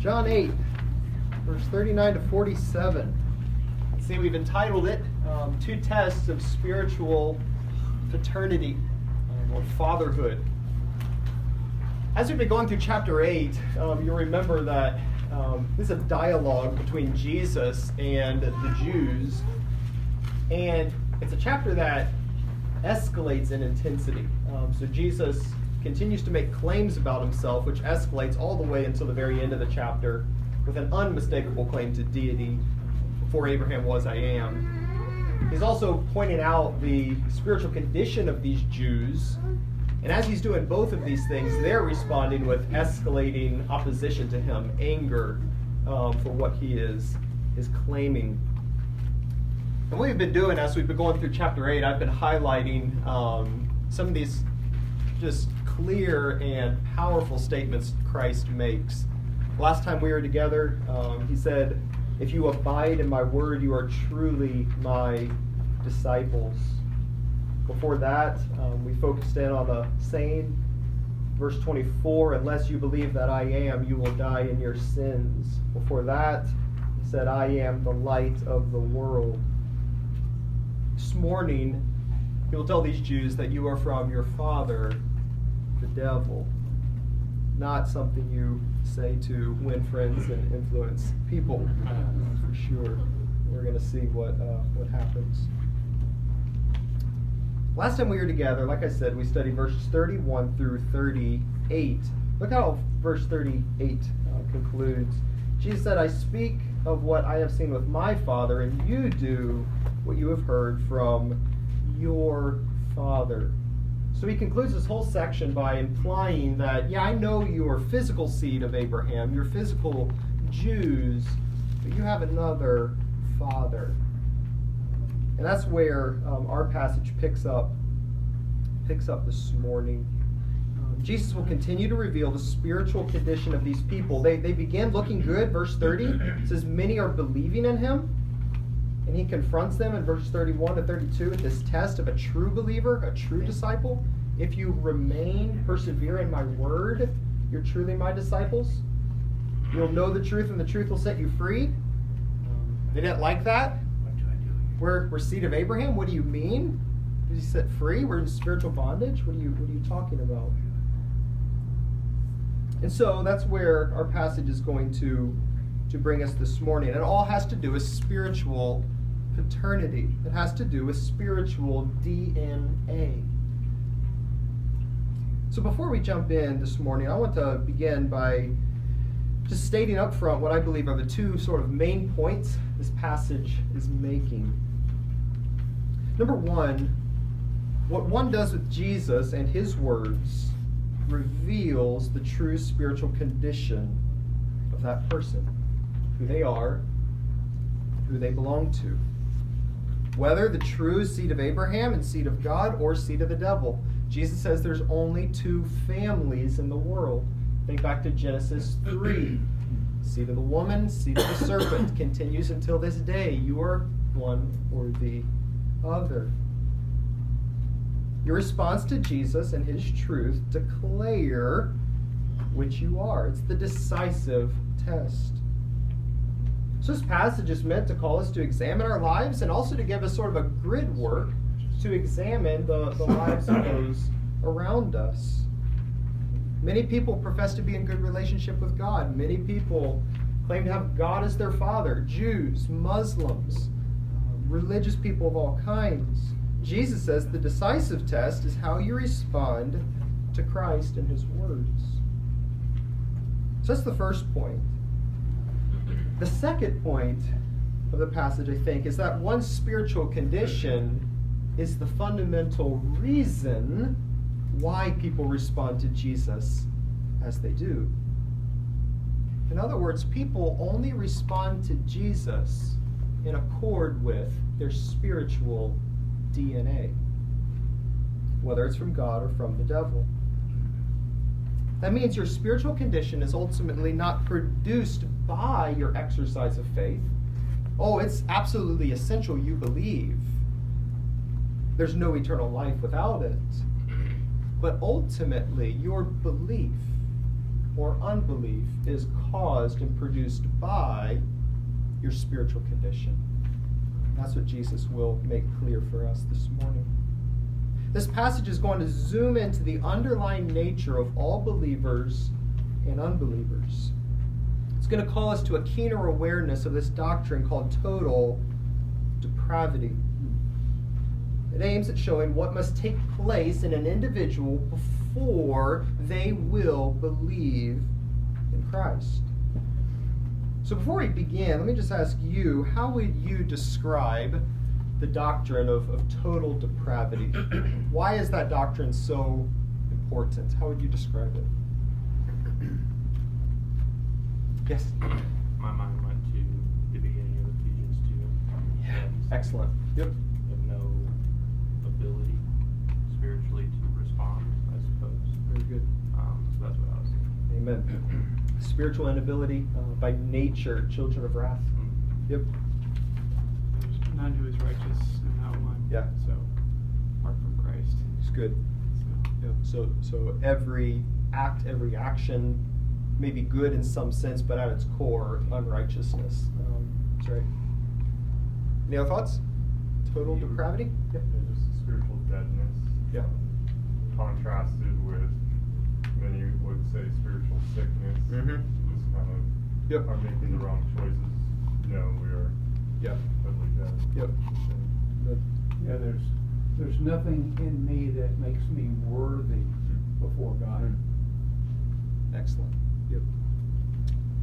John 8, verse 39 to 47. See, we've entitled it um, Two Tests of Spiritual Paternity um, or Fatherhood. As we've been going through chapter 8, um, you'll remember that um, this is a dialogue between Jesus and the Jews. And it's a chapter that escalates in intensity. Um, so Jesus continues to make claims about himself, which escalates all the way until the very end of the chapter with an unmistakable claim to deity before Abraham was, I am. He's also pointing out the spiritual condition of these Jews. And as he's doing both of these things, they're responding with escalating opposition to him, anger um, for what he is, is claiming. And what we've been doing as we've been going through chapter 8, I've been highlighting um, some of these just clear and powerful statements Christ makes. Last time we were together, um, he said, If you abide in my word, you are truly my disciples. Before that, um, we focused in on the saying, verse 24, Unless you believe that I am, you will die in your sins. Before that, he said, I am the light of the world. This morning, he will tell these Jews that you are from your father, the devil, not something you say to win friends and influence people. For sure, we're going to see what uh, what happens. Last time we were together, like I said, we studied verses 31 through 38. Look how verse 38 uh, concludes. Jesus said, I speak of what I have seen with my Father, and you do what you have heard from your Father. So he concludes this whole section by implying that, yeah, I know you are physical seed of Abraham, you're physical Jews, but you have another father. And that's where um, our passage picks up picks up this morning. Um, Jesus will continue to reveal the spiritual condition of these people. They, they begin looking good. Verse 30 says, Many are believing in him. And he confronts them in verses 31 to 32 with this test of a true believer, a true disciple. If you remain, persevere in my word, you're truly my disciples. You'll know the truth, and the truth will set you free. Um, they didn't like that. What do I do? We're, we're seed of Abraham. What do you mean? Did he set free? We're in spiritual bondage? What are you what are you talking about? And so that's where our passage is going to, to bring us this morning. It all has to do with spiritual paternity. It has to do with spiritual DNA. So before we jump in this morning, I want to begin by just stating up front what I believe are the two sort of main points this passage is making. Number one, what one does with Jesus and his words reveals the true spiritual condition of that person, who they are, who they belong to whether the true seed of Abraham and seed of God or seed of the devil. Jesus says there's only two families in the world. Think back to Genesis 3. Seed of the woman, seed of the serpent continues until this day. You are one or the other. Your response to Jesus and his truth declare which you are. It's the decisive test. So this passage is meant to call us to examine our lives and also to give us sort of a grid work to examine the, the lives of those around us. Many people profess to be in good relationship with God. Many people claim to have God as their father. Jews, Muslims, uh, religious people of all kinds. Jesus says the decisive test is how you respond to Christ and his words. So that's the first point. The second point of the passage, I think, is that one spiritual condition is the fundamental reason why people respond to Jesus as they do. In other words, people only respond to Jesus in accord with their spiritual DNA, whether it's from God or from the devil. That means your spiritual condition is ultimately not produced by your exercise of faith. Oh, it's absolutely essential you believe. There's no eternal life without it. But ultimately, your belief or unbelief is caused and produced by your spiritual condition. That's what Jesus will make clear for us this morning. This passage is going to zoom into the underlying nature of all believers and unbelievers. It's going to call us to a keener awareness of this doctrine called total depravity. It aims at showing what must take place in an individual before they will believe in Christ. So before we begin, let me just ask you how would you describe the doctrine of, of total depravity? Why is that doctrine so important? How would you describe it? yes? My mind went to the beginning of Ephesians 2. Yeah. Excellent. Yep. Have no ability spiritually to respond, I suppose. Very good. Um, so that's what I was thinking. Amen. Spiritual inability, uh, by nature, children of wrath. Mm. Yep. There's none who is righteous and not one. Yeah. So, apart from Christ. It's good. So, Yep. So, so every act, every action may be good in some sense, but at its core, unrighteousness. Um, that's right. Any other thoughts? Total You- depravity? Yep. Yeah, just spiritual deadness. Yeah. um, Contrasted with many would say spiritual sickness. Mm Mhm. Just kind of Yep. are making the wrong choices. No, we are Yep. totally dead. Yep. Yeah, there's, there's nothing in me that makes me worthy before God. Mm. Excellent. Yep.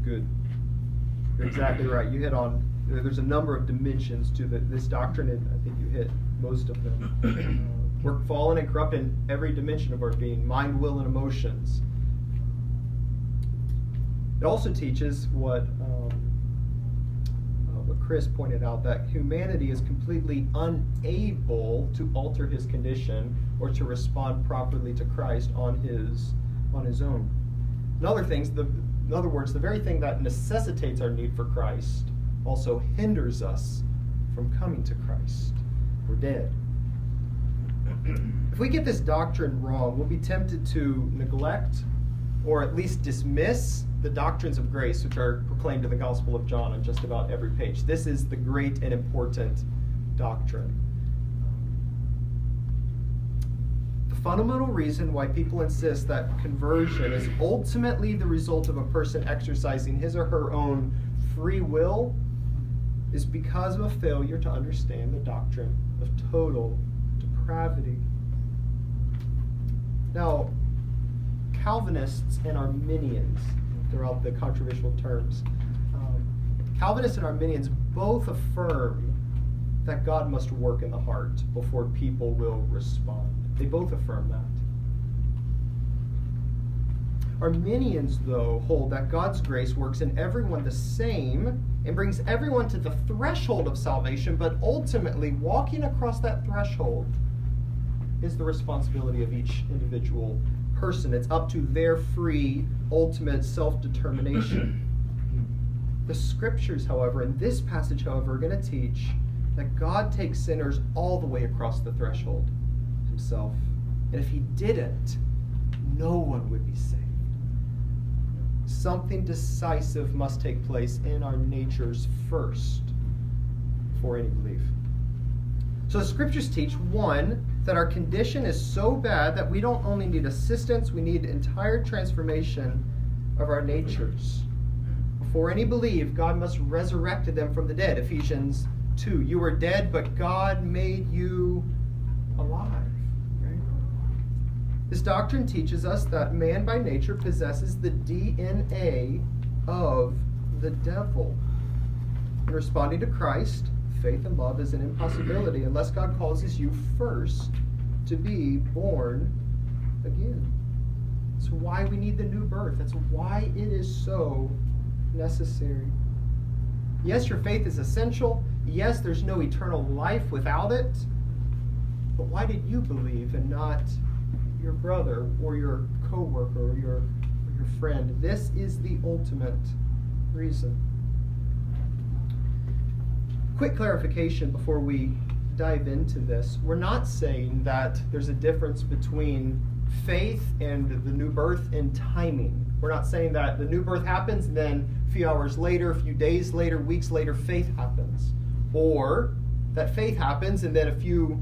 Good. You're exactly right. You hit on. There's a number of dimensions to the, this doctrine, and I think you hit most of them. Uh, we're fallen and corrupt in every dimension of our being mind, will, and emotions. It also teaches what um, what Chris pointed out that humanity is completely unable to alter his condition or to respond properly to Christ on his on his own. In other things, the in other words, the very thing that necessitates our need for Christ also hinders us from coming to Christ. We're dead. If we get this doctrine wrong, we'll be tempted to neglect or at least dismiss the doctrines of grace which are proclaimed in the Gospel of John on just about every page. This is the great and important doctrine. Um, the fundamental reason why people insist that conversion is ultimately the result of a person exercising his or her own free will is because of a failure to understand the doctrine of total depravity. Now, Calvinists and Arminians, throughout the controversial terms, um, Calvinists and Arminians both affirm that God must work in the heart before people will respond. They both affirm that. Arminians, though, hold that God's grace works in everyone the same and brings everyone to the threshold of salvation, but ultimately, walking across that threshold is the responsibility of each individual person. It's up to their free, ultimate self determination. The scriptures, however, in this passage, however, are going to teach that God takes sinners all the way across the threshold himself. And if he didn't, no one would be saved. Something decisive must take place in our natures first for any belief. So the scriptures teach one, that our condition is so bad that we don't only need assistance, we need entire transformation of our natures. Before any believe, God must resurrect them from the dead. Ephesians 2. You were dead, but God made you alive. This doctrine teaches us that man by nature possesses the DNA of the devil. In responding to Christ, faith and love is an impossibility unless God causes you first to be born again. That's why we need the new birth. That's why it is so necessary. Yes, your faith is essential. Yes, there's no eternal life without it. But why did you believe and not your brother or your coworker or your, or your friend? This is the ultimate reason. Quick clarification before we dive into this. We're not saying that there's a difference between faith and the new birth and timing. We're not saying that the new birth happens and then a few hours later, a few days later, weeks later, faith happens. Or that faith happens and then a few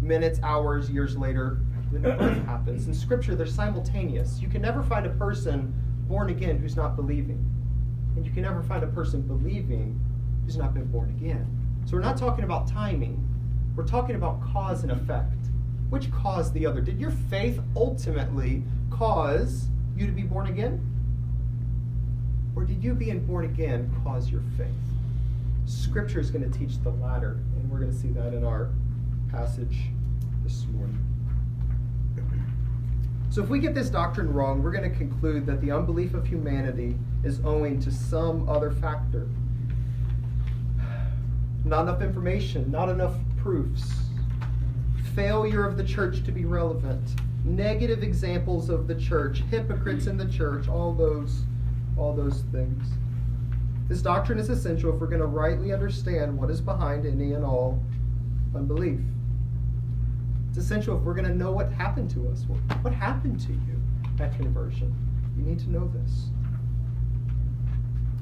minutes, hours, years later, the new birth happens. In Scripture, they're simultaneous. You can never find a person born again who's not believing. And you can never find a person believing who's not been born again. So we're not talking about timing. We're talking about cause and effect. Which caused the other? Did your faith ultimately cause you to be born again? Or did you being born again cause your faith? Scripture is going to teach the latter, and we're going to see that in our passage this morning. So, if we get this doctrine wrong, we're going to conclude that the unbelief of humanity is owing to some other factor. Not enough information, not enough proofs, failure of the church to be relevant, negative examples of the church, hypocrites in the church, all those, all those things. This doctrine is essential if we're going to rightly understand what is behind any and all unbelief. It's essential if we're going to know what happened to us. What, happened to you at conversion? You need to know this.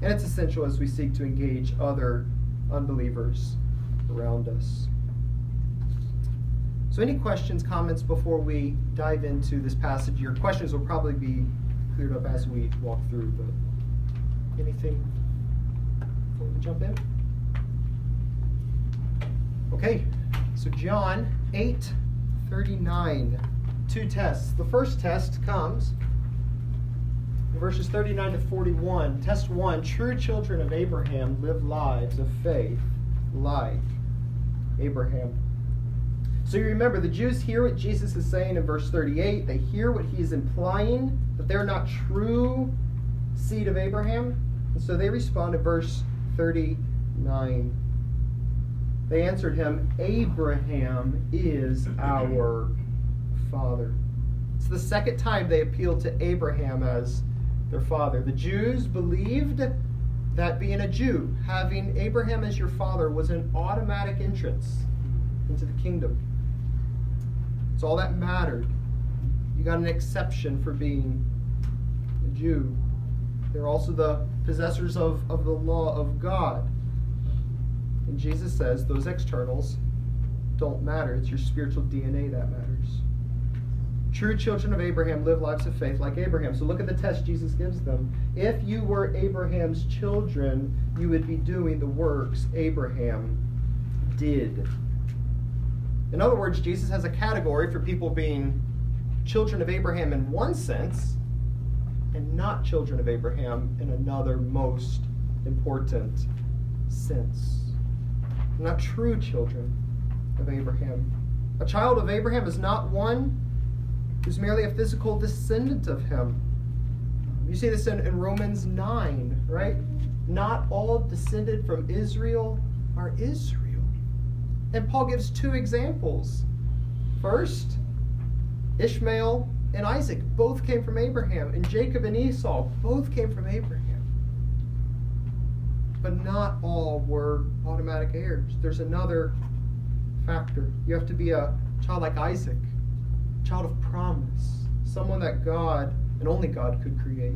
And it's essential as we seek to engage other unbelievers around us. So, any questions, comments before we dive into this passage? Your questions will probably be cleared up as we walk through, but anything before we jump in? Okay, so John 8 39. Two tests. The first test comes verses 39 to 41. Test 1 True children of Abraham live lives of faith like Abraham. So you remember, the Jews hear what Jesus is saying in verse 38. They hear what he is implying, that they're not true seed of Abraham. And so they respond to verse 39. They answered him, Abraham is our father. It's the second time they appeal to Abraham as their father. The Jews believed that being a Jew, having Abraham as your father, was an automatic entrance into the kingdom. It's all that mattered. You got an exception for being a Jew. They're also the possessors of, of the law of God. And Jesus says those externals don't matter. It's your spiritual DNA that matters. True children of Abraham live lives of faith like Abraham. So look at the test Jesus gives them. If you were Abraham's children, you would be doing the works Abraham did. In other words, Jesus has a category for people being children of Abraham in one sense and not children of Abraham in another most important sense. Not true children of Abraham. A child of Abraham is not one who's merely a physical descendant of him. You see this in, in Romans 9, right? Not all descended from Israel are Israel. And Paul gives two examples. First, Ishmael and Isaac both came from Abraham, and Jacob and Esau both came from Abraham. But not all were automatic heirs. There's another factor. You have to be a child like Isaac, child of promise, someone that God and only God could create.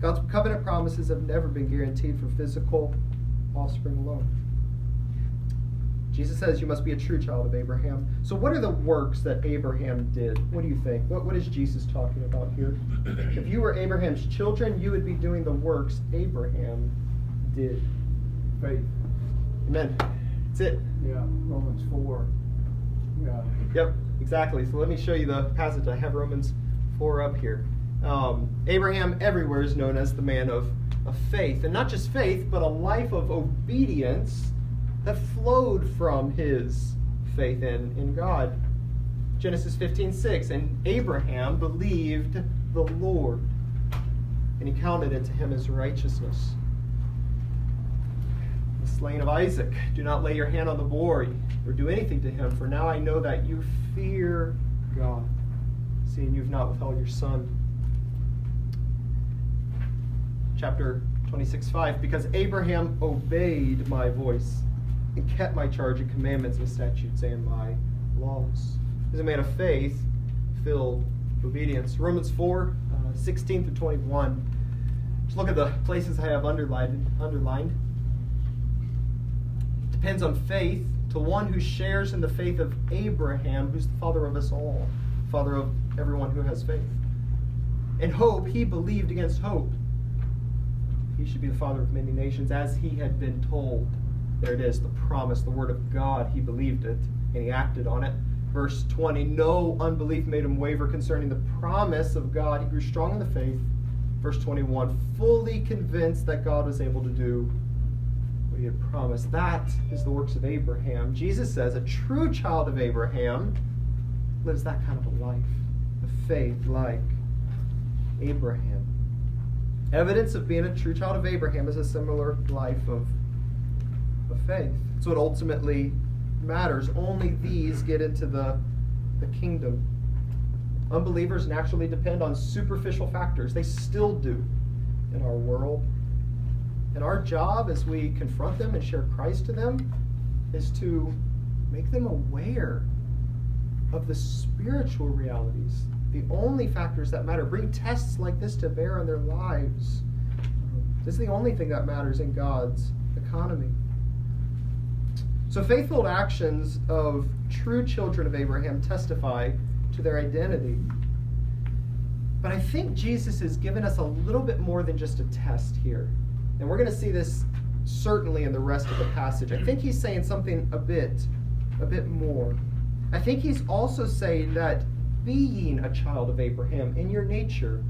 God's covenant promises have never been guaranteed for physical offspring alone. Jesus says you must be a true child of Abraham. So, what are the works that Abraham did? What do you think? What, what is Jesus talking about here? If you were Abraham's children, you would be doing the works Abraham did. Faith. Amen. That's it. Yeah. Romans 4. Yeah. Yep, exactly. So, let me show you the passage. I have Romans 4 up here. Um, Abraham everywhere is known as the man of, of faith. And not just faith, but a life of obedience that flowed from his faith in, in God. Genesis 15, 6. And Abraham believed the Lord, and he counted it to him as righteousness. The slaying of Isaac. Do not lay your hand on the boy or do anything to him, for now I know that you fear God, seeing you've not withheld your son. Chapter 26, 5. Because Abraham obeyed my voice and kept my charge and commandments and statutes and my laws. As a man of faith, filled obedience. Romans 4, uh, 16 through 21. Just look at the places I have underlined. underlined. Depends on faith to one who shares in the faith of Abraham, who's the father of us all, father of everyone who has faith. In hope, he believed against hope. He should be the father of many nations, as he had been told. There it is, the promise, the word of God. He believed it, and he acted on it. Verse 20 No unbelief made him waver concerning the promise of God. He grew strong in the faith. Verse 21 Fully convinced that God was able to do he had promised. That is the works of Abraham. Jesus says a true child of Abraham lives that kind of a life, of faith like Abraham. Evidence of being a true child of Abraham is a similar life of, of faith. It's what ultimately matters. Only these get into the, the kingdom. Unbelievers naturally depend on superficial factors. They still do in our world. And our job as we confront them and share Christ to them is to make them aware of the spiritual realities, the only factors that matter. Bring tests like this to bear on their lives. This is the only thing that matters in God's economy. So, faithful actions of true children of Abraham testify to their identity. But I think Jesus has given us a little bit more than just a test here. And we're going to see this certainly in the rest of the passage. I think he's saying something a bit a bit more. I think he's also saying that being a child of Abraham in your nature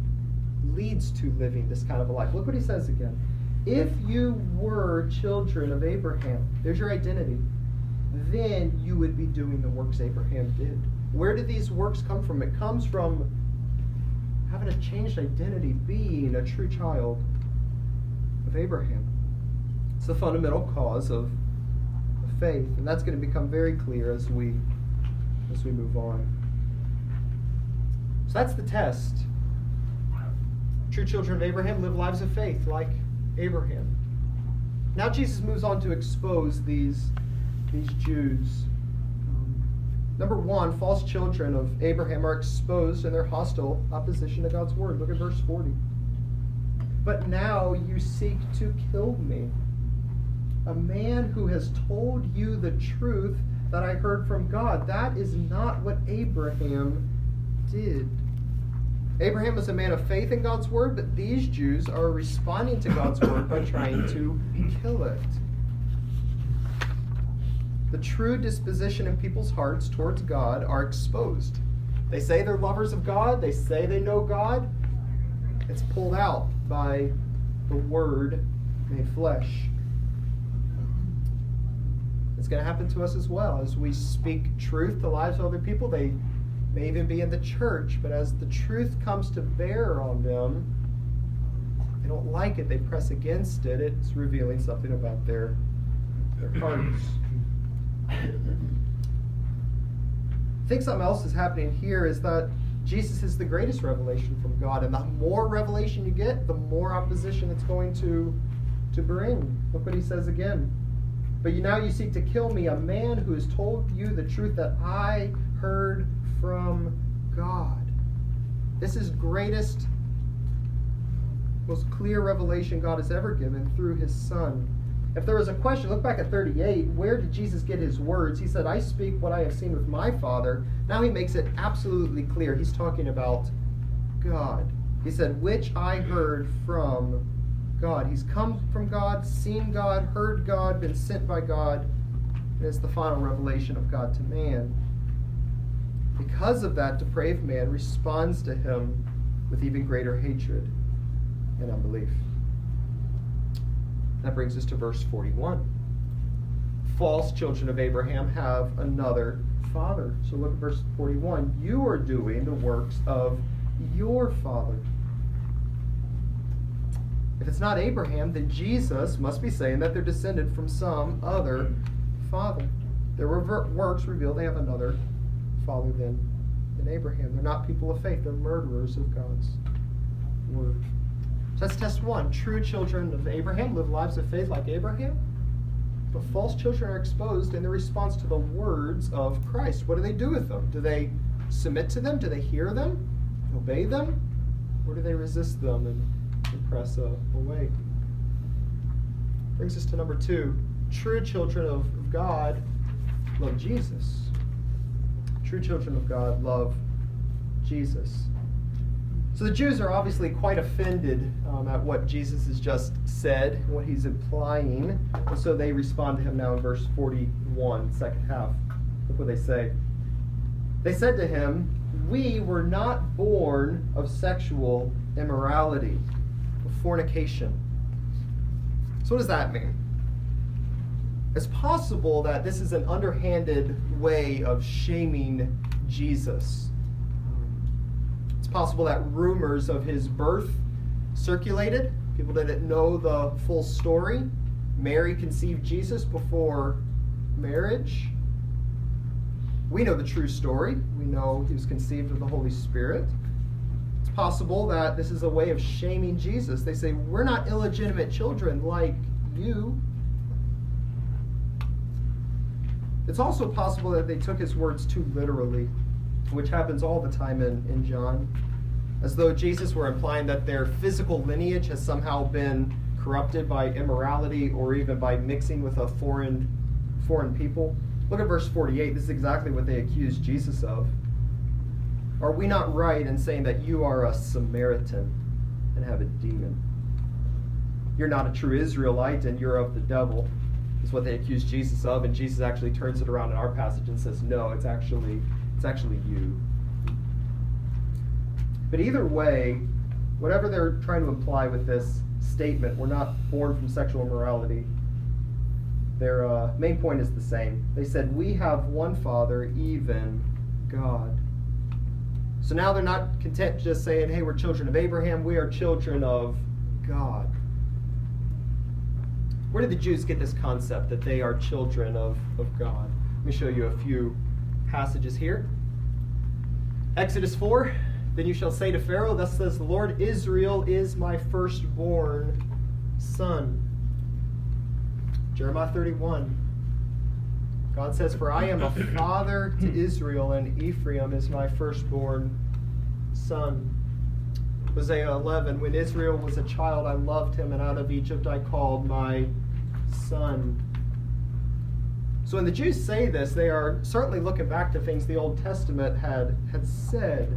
leads to living this kind of a life. Look what he says again. If you were children of Abraham, there's your identity, then you would be doing the works Abraham did. Where did these works come from? It comes from having a changed identity, being a true child of Abraham. It's the fundamental cause of, faith, and that's going to become very clear as we as we move on. So that's the test. True children of Abraham live lives of faith like Abraham. Now Jesus moves on to expose these, these Jews. Um, number one, false children of Abraham are exposed in their hostile opposition to God's word. Look at verse 40. But now you seek to kill me, a man who has told you the truth that I heard from God. That is not what Abraham did. Abraham was a man of faith in God's word, but these Jews are responding to God's word by trying to kill it. The true disposition in people's hearts towards God are exposed. They say they're lovers of God, they say they know God. It's pulled out by the word made flesh. It's going to happen to us as well. As we speak truth to lives of other people, they may even be in the church, but as the truth comes to bear on them, they don't like it, they press against it, it's revealing something about their, their hearts. I think something else is happening here is that Jesus is the greatest revelation from God, and the more revelation you get, the more opposition it's going to, to bring. Look what he says again. But you, now you seek to kill me, a man who has told you the truth that I heard from God. This is greatest, most clear revelation God has ever given through his Son. If there was a question, look back at 38. Where did Jesus get his words? He said, I speak what I have seen with my Father. Now he makes it absolutely clear. He's talking about God. He said, which I heard from God. He's come from God, seen God, heard God, been sent by God. And it's the final revelation of God to man. Because of that, depraved man responds to him with even greater hatred and unbelief. That brings us to verse 41. False children of Abraham have another father. So look at verse 41. You are doing the works of your father. If it's not Abraham, then Jesus must be saying that they're descended from some other father. Their works reveal they have another father than, than Abraham. They're not people of faith, they're murderers of God's word. So that's test one. True children of Abraham live lives of faith like Abraham, but false children are exposed in their response to the words of Christ. What do they do with them? Do they submit to them? Do they hear them? Obey them? Or do they resist them and, and press away? Brings us to number two. True children of God love Jesus. True children of God love Jesus. So the Jews are obviously quite offended um, at what Jesus has just said, what he's implying. And so they respond to him now in verse 41, second half. Look what they say. They said to him, We were not born of sexual immorality, of fornication. So what does that mean? It's possible that this is an underhanded way of shaming Jesus. It's possible that rumors of his birth circulated. People didn't know the full story. Mary conceived Jesus before marriage. We know the true story. We know he was conceived of the Holy Spirit. It's possible that this is a way of shaming Jesus. They say, We're not illegitimate children like you. It's also possible that they took his words too literally, which happens all the time in, in John, as though Jesus were implying that their physical lineage has somehow been corrupted by immorality or even by mixing with a foreign foreign people. Look at verse 48. This is exactly what they accused Jesus of. Are we not right in saying that you are a Samaritan and have a demon? You're not a true Israelite and you're of the devil is what they accuse Jesus of, and Jesus actually turns it around in our passage and says, "No, it's actually it's actually you." But either way, whatever they're trying to imply with this statement, we're not born from sexual immorality. Their uh, main point is the same. They said, "We have one Father, even God." So now they're not content just saying, "Hey, we're children of Abraham. We are children of God." Where did the Jews get this concept that they are children of, of God? Let me show you a few passages here. Exodus 4 Then you shall say to Pharaoh, Thus says the Lord, Israel is my firstborn son. Jeremiah 31. God says, For I am a father to Israel, and Ephraim is my firstborn son. Hosea 11, when Israel was a child, I loved him, and out of Egypt I called my son. So when the Jews say this, they are certainly looking back to things the Old Testament had, had said.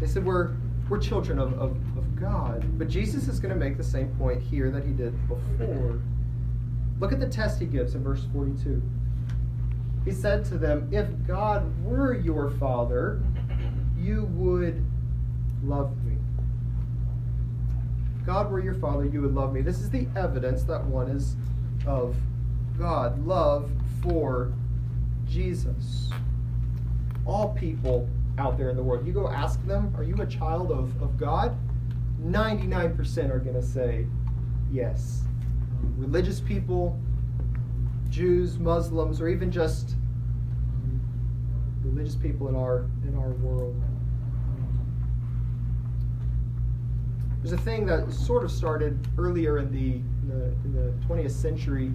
They said we're, we're children of, of, of God. But Jesus is going to make the same point here that he did before. Look at the test he gives in verse 42. He said to them, If God were your father, you would love me. If God were your father, you would love me. This is the evidence that one is of God. Love for Jesus. All people out there in the world, you go ask them, Are you a child of, of God? 99% are going to say yes. Religious people, Jews, Muslims, or even just religious people in our in our world. There's a thing that sort of started earlier in the, in the, in the 20th century,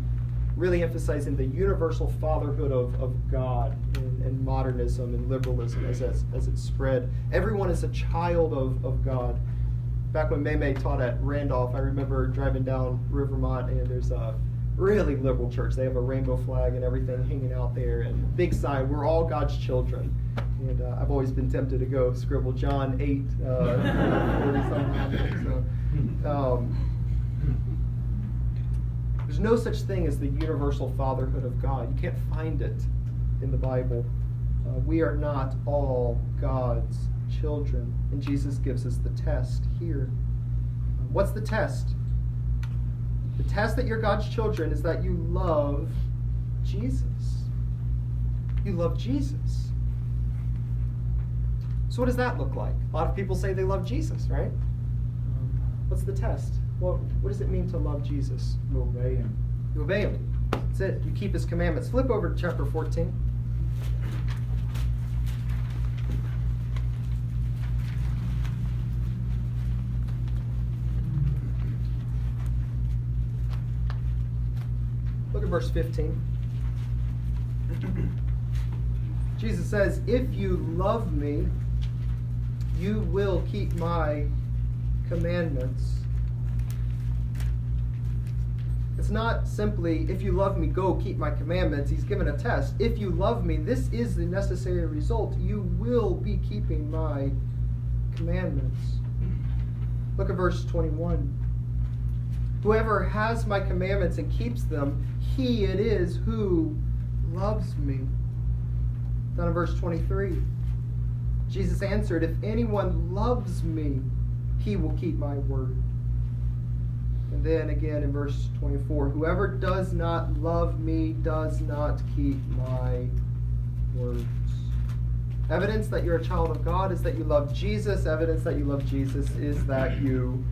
really emphasizing the universal fatherhood of, of God and, modernism and liberalism as, as, as it spread. Everyone is a child of, of God. Back when May May taught at Randolph, I remember driving down Rivermont and there's a really liberal church. They have a rainbow flag and everything hanging out there and big sign, we're all God's children. And uh, I've always been tempted to go scribble John 8, uh, 40 something. Like that so, um, there's no such thing as the universal fatherhood of God. You can't find it in the Bible. Uh, we are not all God's children. And Jesus gives us the test here. What's the test? The test that you're God's children is that you love Jesus. You love Jesus. So, what does that look like? A lot of people say they love Jesus, right? What's the test? Well, what does it mean to love Jesus? You obey him. You obey him. That's it. You keep his commandments. Flip over to chapter 14. Look at verse 15. Jesus says, If you love me, you will keep my commandments. It's not simply, if you love me, go keep my commandments. He's given a test. If you love me, this is the necessary result. You will be keeping my commandments. Look at verse 21. Whoever has my commandments and keeps them, he it is who loves me. Down in verse 23. Jesus answered, If anyone loves me, he will keep my word. And then again in verse 24 Whoever does not love me does not keep my words. Evidence that you're a child of God is that you love Jesus. Evidence that you love Jesus is that you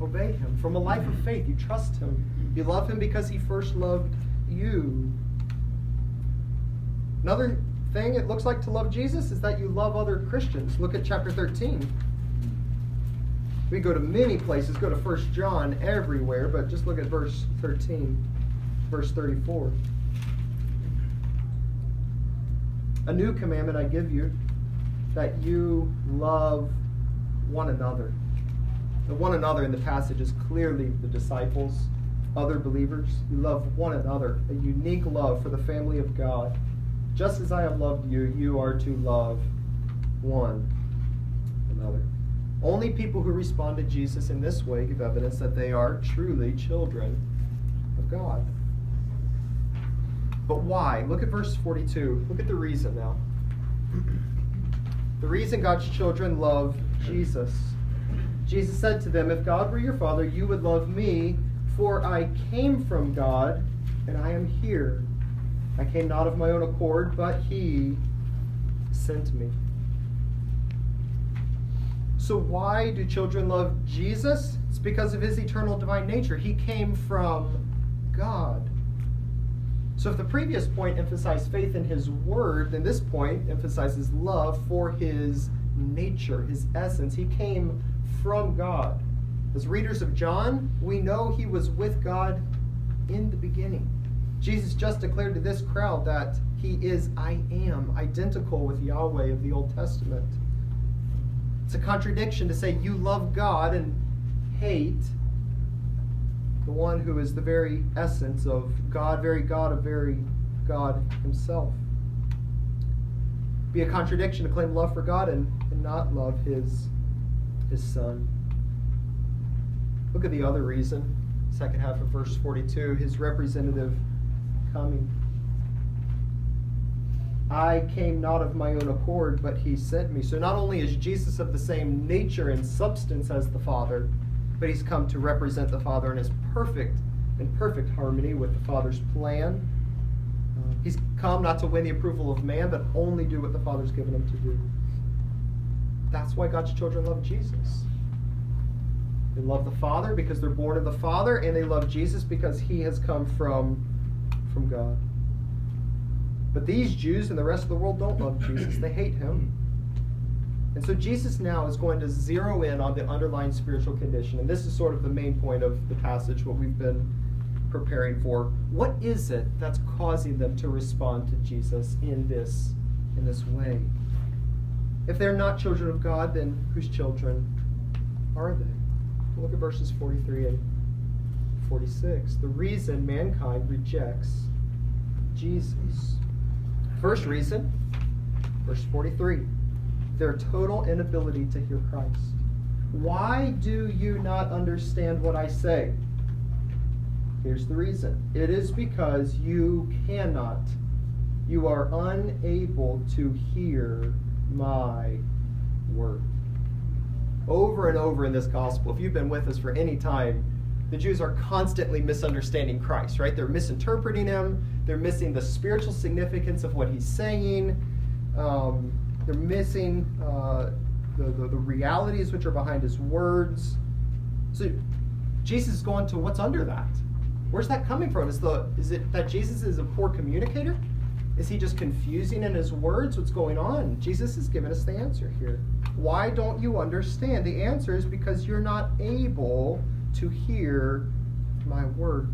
obey him. From a life of faith, you trust him. You love him because he first loved you. Another thing it looks like to love Jesus is that you love other Christians. Look at chapter 13. We go to many places, go to 1 John everywhere, but just look at verse 13, verse 34. A new commandment I give you that you love one another. The one another in the passage is clearly the disciples, other believers. You love one another, a unique love for the family of God. Just as I have loved you, you are to love one another. Only people who respond to Jesus in this way give evidence that they are truly children of God. But why? Look at verse 42. Look at the reason now. The reason God's children love Jesus. Jesus said to them, If God were your father, you would love me, for I came from God, and I am here. I came not of my own accord, but he sent me. So, why do children love Jesus? It's because of his eternal divine nature. He came from God. So, if the previous point emphasized faith in his word, then this point emphasizes love for his nature, his essence. He came from God. As readers of John, we know he was with God in the beginning. Jesus just declared to this crowd that he is I am, identical with Yahweh of the Old Testament. It's a contradiction to say you love God and hate the one who is the very essence of God, very God of very God himself. Be a contradiction to claim love for God and, and not love his, his son. Look at the other reason, second half of verse 42, his representative coming. I came not of my own accord, but he sent me. So not only is Jesus of the same nature and substance as the Father, but he's come to represent the Father in his perfect in perfect harmony with the Father's plan. He's come not to win the approval of man, but only do what the Father's given him to do. That's why God's children love Jesus. They love the Father because they're born of the Father, and they love Jesus because he has come from, from God. But these Jews and the rest of the world don't love Jesus. They hate him. And so Jesus now is going to zero in on the underlying spiritual condition. And this is sort of the main point of the passage, what we've been preparing for. What is it that's causing them to respond to Jesus in this, in this way? If they're not children of God, then whose children are they? Look at verses 43 and 46. The reason mankind rejects Jesus First reason, verse 43, their total inability to hear Christ. Why do you not understand what I say? Here's the reason it is because you cannot, you are unable to hear my word. Over and over in this gospel, if you've been with us for any time, the Jews are constantly misunderstanding Christ, right? They're misinterpreting him. They're missing the spiritual significance of what he's saying. Um, they're missing uh, the, the, the realities which are behind his words. So Jesus is going to what's under that? Where's that coming from? Is, the, is it that Jesus is a poor communicator? Is he just confusing in his words what's going on? Jesus has given us the answer here. Why don't you understand? The answer is because you're not able to hear my word.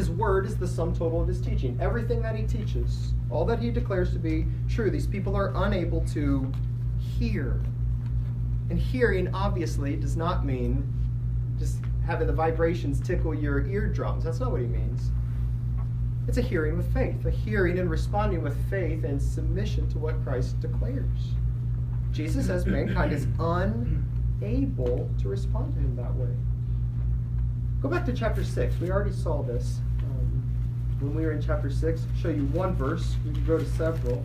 His word is the sum total of his teaching. Everything that he teaches, all that he declares to be true, these people are unable to hear. And hearing, obviously, does not mean just having the vibrations tickle your eardrums. That's not what he means. It's a hearing with faith, a hearing and responding with faith and submission to what Christ declares. Jesus says mankind is unable to respond to him that way. Go back to chapter 6. We already saw this when we were in chapter 6. I'll show you one verse. We can go to several.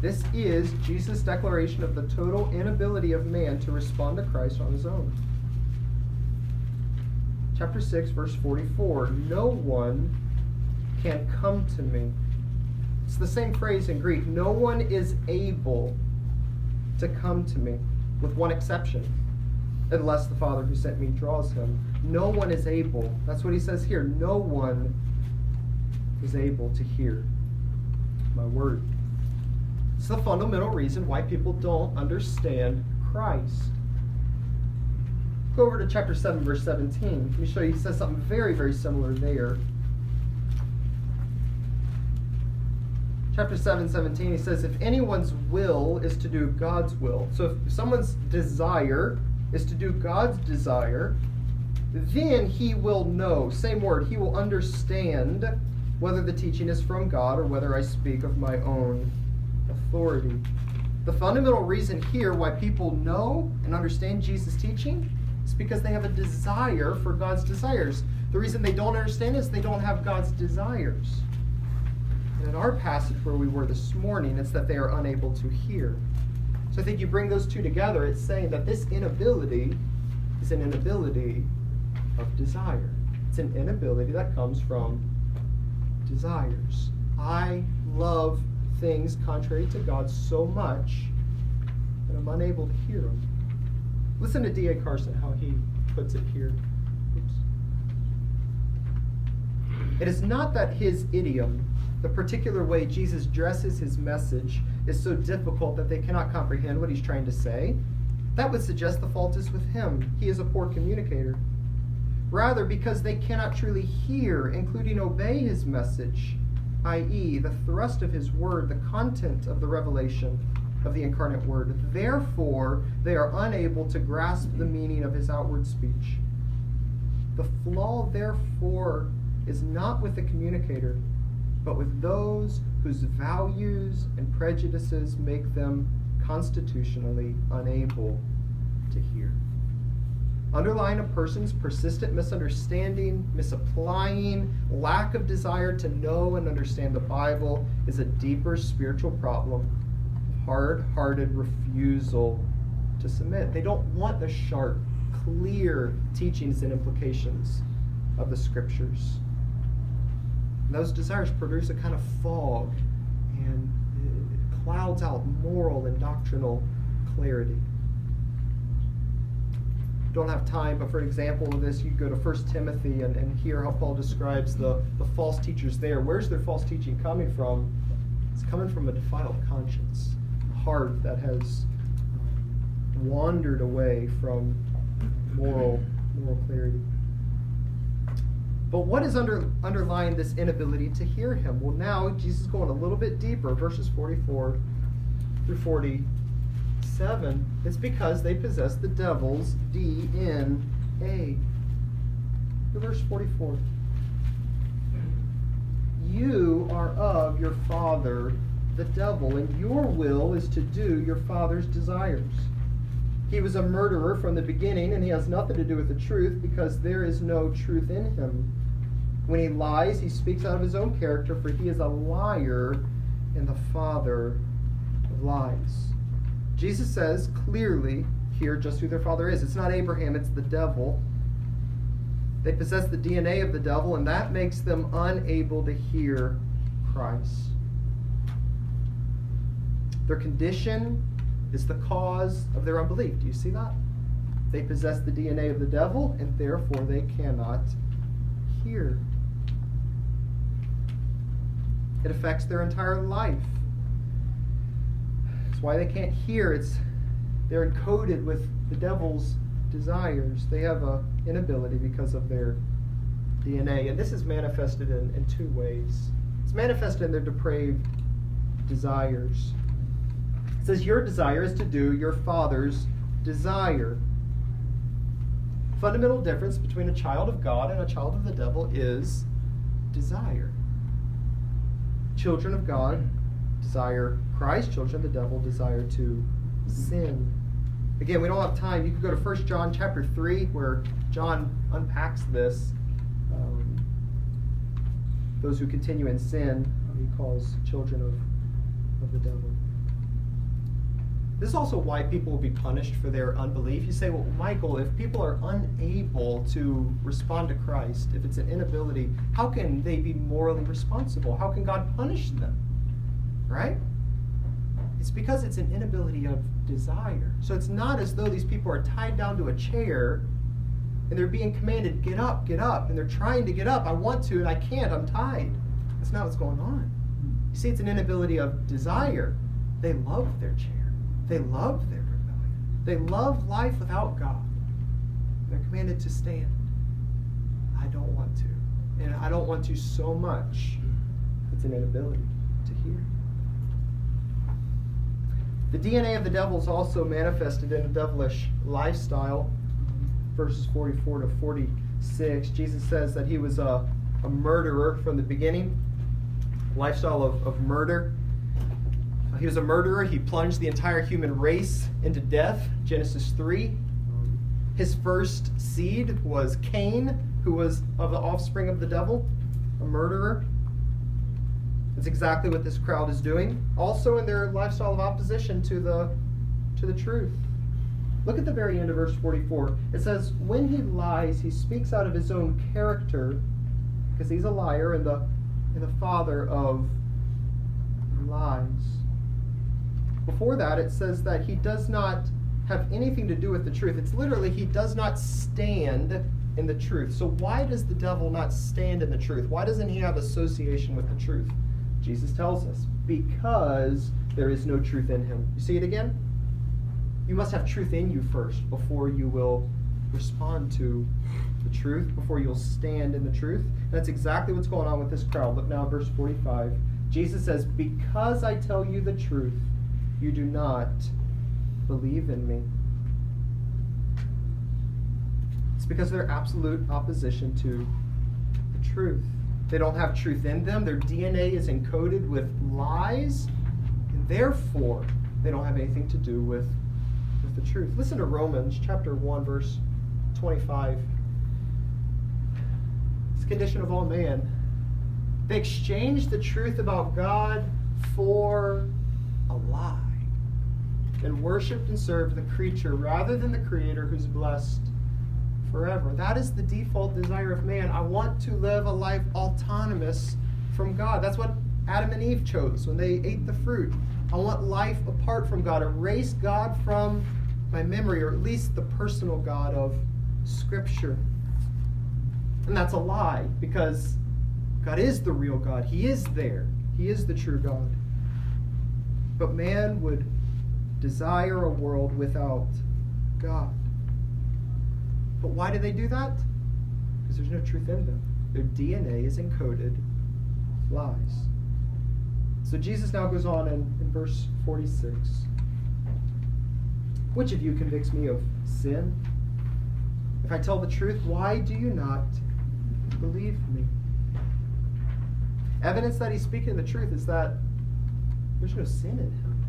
This is Jesus' declaration of the total inability of man to respond to Christ on his own. Chapter 6, verse 44 No one can come to me. It's the same phrase in Greek. No one is able to come to me, with one exception, unless the Father who sent me draws him. No one is able. That's what he says here. No one is able to hear my word. It's the fundamental reason why people don't understand Christ. Go over to chapter 7, verse 17. Let me show you. He says something very, very similar there. Chapter 7, 17, he says, If anyone's will is to do God's will, so if someone's desire is to do God's desire, then he will know, same word, he will understand whether the teaching is from God or whether I speak of my own authority. The fundamental reason here why people know and understand Jesus' teaching is because they have a desire for God's desires. The reason they don't understand is they don't have God's desires. And in our passage where we were this morning, it's that they are unable to hear. So I think you bring those two together, it's saying that this inability is an inability of desire. It's an inability that comes from desires. I love things contrary to God so much that I'm unable to hear them. Listen to D.A. Carson, how he puts it here. Oops. It is not that his idiom, the particular way Jesus dresses his message, is so difficult that they cannot comprehend what he's trying to say. That would suggest the fault is with him. He is a poor communicator. Rather, because they cannot truly hear, including obey his message, i.e., the thrust of his word, the content of the revelation of the incarnate word. Therefore, they are unable to grasp the meaning of his outward speech. The flaw, therefore, is not with the communicator, but with those whose values and prejudices make them constitutionally unable to hear. Underlying a person's persistent misunderstanding, misapplying, lack of desire to know and understand the Bible is a deeper spiritual problem hard hearted refusal to submit. They don't want the sharp, clear teachings and implications of the scriptures. And those desires produce a kind of fog and it clouds out moral and doctrinal clarity don't have time, but for example of this, you go to 1 Timothy and, and hear how Paul describes the, the false teachers there. Where's their false teaching coming from? It's coming from a defiled conscience, a heart that has um, wandered away from moral, moral clarity. But what is under, underlying this inability to hear him? Well, now Jesus is going a little bit deeper, verses 44 through 40 7, it's because they possess the devil's DNA. Verse 44. You are of your father, the devil, and your will is to do your father's desires. He was a murderer from the beginning, and he has nothing to do with the truth because there is no truth in him. When he lies, he speaks out of his own character, for he is a liar and the father of lies. Jesus says clearly here just who their father is. It's not Abraham, it's the devil. They possess the DNA of the devil, and that makes them unable to hear Christ. Their condition is the cause of their unbelief. Do you see that? They possess the DNA of the devil, and therefore they cannot hear. It affects their entire life why they can't hear. It's they're encoded with the devil's desires. They have a inability because of their DNA. And this is manifested in, in two ways. It's manifested in their depraved desires. It's says, Your desire is to do your father's desire. Fundamental difference between a child of God and a child of the devil is desire. Children of God desire Christ, children the devil desire to sin. Again, we don't have time. You can go to 1 John chapter 3 where John unpacks this. Um, those who continue in sin, he calls children of, of the devil. This is also why people will be punished for their unbelief. You say, well, Michael, if people are unable to respond to Christ, if it's an inability, how can they be morally responsible? How can God punish them? Right? It's because it's an inability of desire. So it's not as though these people are tied down to a chair and they're being commanded, get up, get up, and they're trying to get up. I want to, and I can't, I'm tied. That's not what's going on. You see, it's an inability of desire. They love their chair. They love their rebellion. They love life without God. They're commanded to stand. I don't want to. And I don't want to so much. It's an inability to hear. The DNA of the devil is also manifested in a devilish lifestyle. Verses 44 to 46, Jesus says that he was a, a murderer from the beginning, lifestyle of, of murder. He was a murderer. He plunged the entire human race into death. Genesis 3. His first seed was Cain, who was of the offspring of the devil, a murderer. That's exactly what this crowd is doing. Also in their lifestyle of opposition to the to the truth. Look at the very end of verse 44. It says, When he lies, he speaks out of his own character, because he's a liar and the and the father of lies. Before that, it says that he does not have anything to do with the truth. It's literally, he does not stand in the truth. So, why does the devil not stand in the truth? Why doesn't he have association with the truth? Jesus tells us because there is no truth in him. You see it again? You must have truth in you first before you will respond to the truth, before you'll stand in the truth. That's exactly what's going on with this crowd. Look now at verse 45. Jesus says, Because I tell you the truth, you do not believe in me. It's because of their absolute opposition to the truth. They don't have truth in them. Their DNA is encoded with lies, and therefore they don't have anything to do with, with the truth. Listen to Romans chapter 1, verse 25. It's the condition of all man. They exchanged the truth about God for a lie and worshiped and served the creature rather than the creator who's blessed forever. That is the default desire of man. I want to live a life autonomous from God. That's what Adam and Eve chose when they ate the fruit. I want life apart from God, erase God from my memory, or at least the personal God of Scripture. And that's a lie because God is the real God. He is there, He is the true God. But man would desire a world without God. But why do they do that? Because there's no truth in them. Their DNA is encoded lies. So Jesus now goes on in, in verse 46. Which of you convicts me of sin? If I tell the truth, why do you not believe me? Evidence that he's speaking the truth is that there's no sin in him.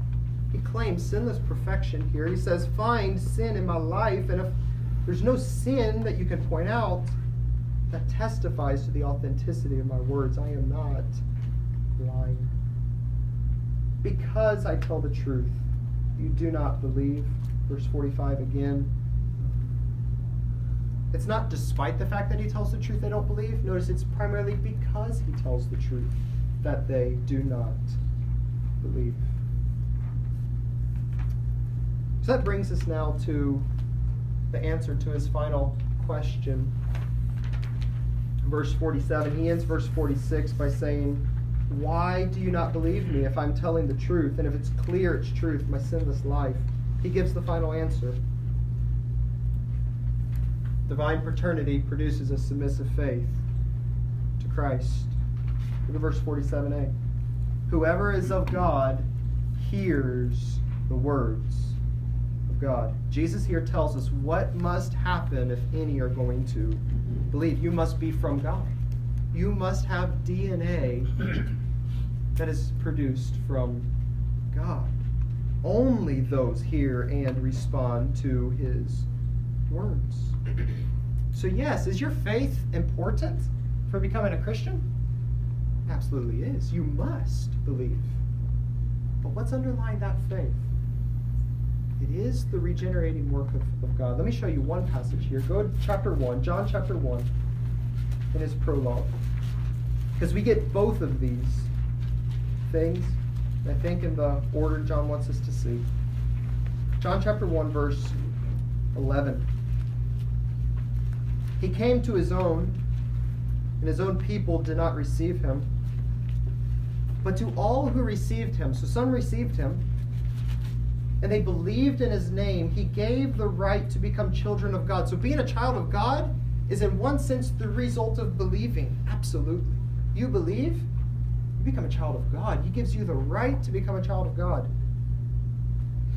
He claims sinless perfection here. He says, Find sin in my life, and if there's no sin that you can point out, that testifies to the authenticity of my words. I am not lying. Because I tell the truth, you do not believe. Verse 45 again. It's not despite the fact that he tells the truth they don't believe. Notice it's primarily because he tells the truth that they do not believe. So that brings us now to the answer to his final question. Verse 47, he ends verse 46 by saying, Why do you not believe me if I'm telling the truth? And if it's clear it's truth, my sinless life? He gives the final answer. Divine paternity produces a submissive faith to Christ. Look at verse 47a. Whoever is of God hears the words God. Jesus here tells us what must happen if any are going to believe. You must be from God. You must have DNA that is produced from God. Only those hear and respond to his words. So, yes, is your faith important for becoming a Christian? Absolutely is. You must believe. But what's underlying that faith? It is the regenerating work of, of God. Let me show you one passage here. Go to chapter 1, John chapter 1, in his prologue. Because we get both of these things, I think, in the order John wants us to see. John chapter 1, verse 11. He came to his own, and his own people did not receive him. But to all who received him, so some received him, and they believed in his name, he gave the right to become children of God. So being a child of God is, in one sense, the result of believing. Absolutely. You believe, you become a child of God. He gives you the right to become a child of God.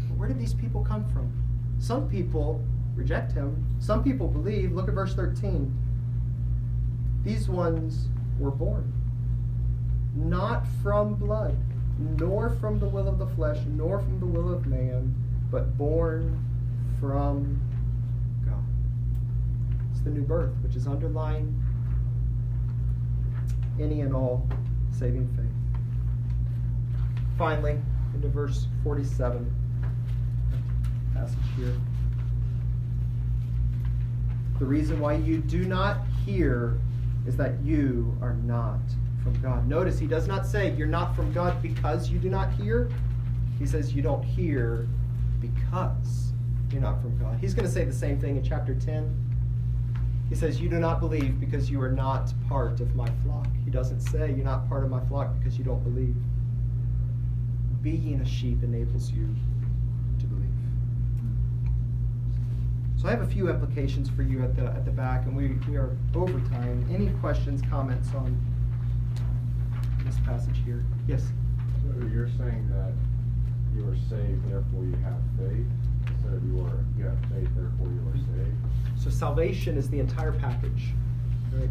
But where did these people come from? Some people reject him, some people believe. Look at verse 13. These ones were born not from blood, nor from the will of the flesh, nor from the will of man, but born from God. It's the new birth, which is underlying any and all saving faith. Finally, into verse 47, passage here. The reason why you do not hear is that you are not from God. Notice he does not say you're not from God because you do not hear. He says you don't hear because you're not from God. He's going to say the same thing in chapter 10. He says, You do not believe because you are not part of my flock. He doesn't say you're not part of my flock because you don't believe. Being a sheep enables you to believe. So I have a few applications for you at the at the back, and we, we are over time. Any questions, comments on this passage here? Yes. So you're saying that you are saved, therefore you have faith, instead of you are you have faith, therefore you are saved. So salvation is the entire package. Right?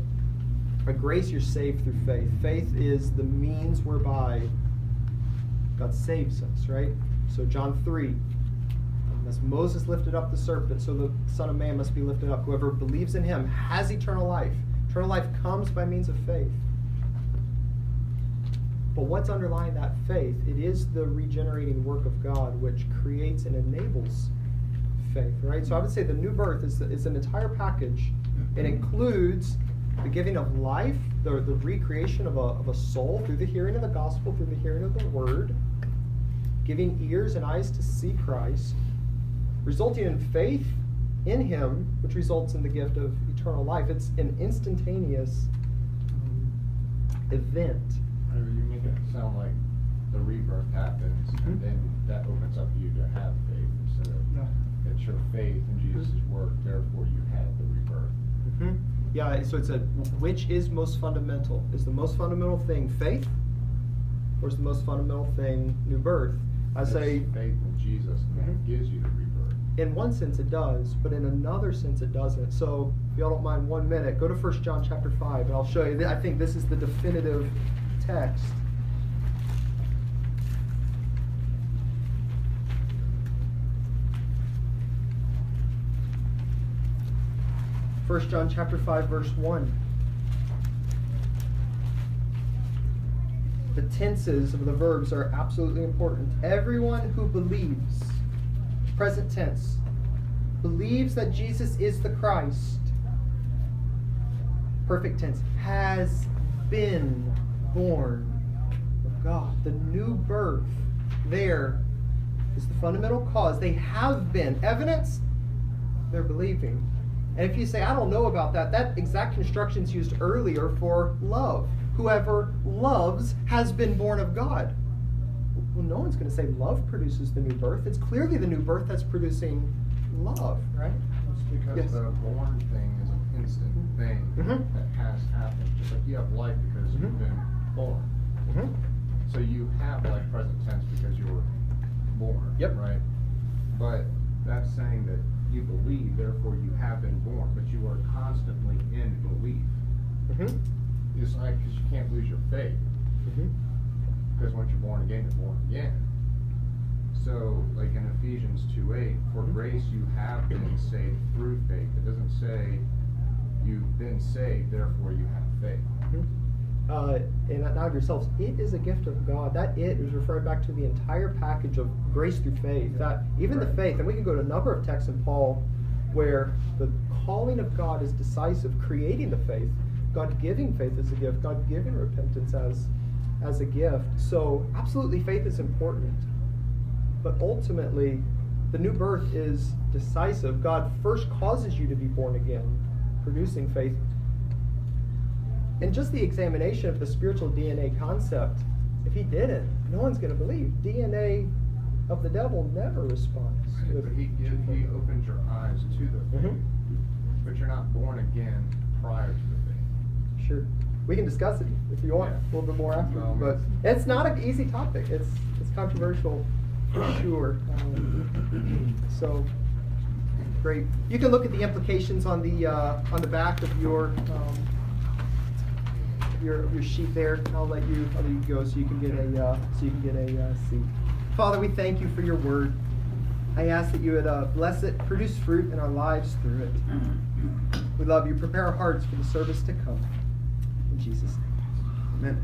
By grace you're saved through faith. Faith is the means whereby God saves us, right? So John 3. As Moses lifted up the serpent, so the Son of Man must be lifted up. Whoever believes in him has eternal life. Eternal life comes by means of faith. But what's underlying that faith? It is the regenerating work of God which creates and enables faith, right? So I would say the new birth is, is an entire package. It includes the giving of life, the, the recreation of a, of a soul through the hearing of the gospel, through the hearing of the word, giving ears and eyes to see Christ, resulting in faith in him, which results in the gift of eternal life. It's an instantaneous um, event. Whenever you make it sound like the rebirth happens, Mhm. and then that opens up you to have faith instead of Yeah. it's your faith in Jesus' work, therefore you have the rebirth. hmm Yeah, so it's a which is most fundamental? Is the most fundamental thing faith, or is the most fundamental thing new birth? I It's say, faith in Jesus, and that Mhm. gives you the rebirth. in one sense it does, but in another sense it doesn't. So, if y'all don't mind, one minute, go to 1 John chapter five, and I'll show you. I think this is the definitive text. First John chapter five, verse one. The tenses of the verbs are absolutely important. Everyone who believes, present tense, believes that Jesus is the Christ, perfect tense, has been born of God. The new birth there is the fundamental cause. They have been. Evidence, they're believing. And if you say, I don't know about that, that exact construction is used earlier for love. Whoever loves has been born of God. Well, no one's going to say love produces the new birth. It's clearly the new birth that's producing love, right? It's because Yes. the born thing is an instant Mhm. thing Mhm. that has happened. Just like you have life because Mhm. you've been born. Mm-hmm. So you have like present tense because you were born. Yep. Right? But that's saying that you believe, therefore you have been born, but you are constantly in belief. Mm-hmm. It's like, because you can't lose your faith. Mm-hmm. Because once you're born again, you're born again. So, like in Ephesians 2 8, for Mhm. grace you have been saved through faith. It doesn't say you've been saved, therefore you have faith. Uh, and not of yourselves. It is a gift of God. That it is referring back to the entire package of grace through faith. That even the faith, and we can go to a number of texts in Paul where the calling of God is decisive, creating the faith, God giving faith as a gift, God giving repentance as as a gift. So absolutely faith is important. But ultimately, the new birth is decisive. God first causes you to be born again, producing faith. And just the examination of the spiritual DNA concept, if he didn't, no one's going to believe. DNA of the devil never responds. to But he, gives, he opens your eyes to the faith. Mhm. But you're not born again prior to the faith. Sure. We can discuss it if you want Yeah. a little bit more after. But it's- it's not an easy topic. It's it's controversial for sure. Um, so great. You can look at the implications on the uh, on the back of your um, your your sheet there. I'll let you I'll let you go so you can get a uh, so you can get a uh, seat. Father, we thank you for your word. I ask that you would uh, bless it, produce fruit in our lives through it. We love you. Prepare our hearts for the service to come. In Jesus' name. Amen.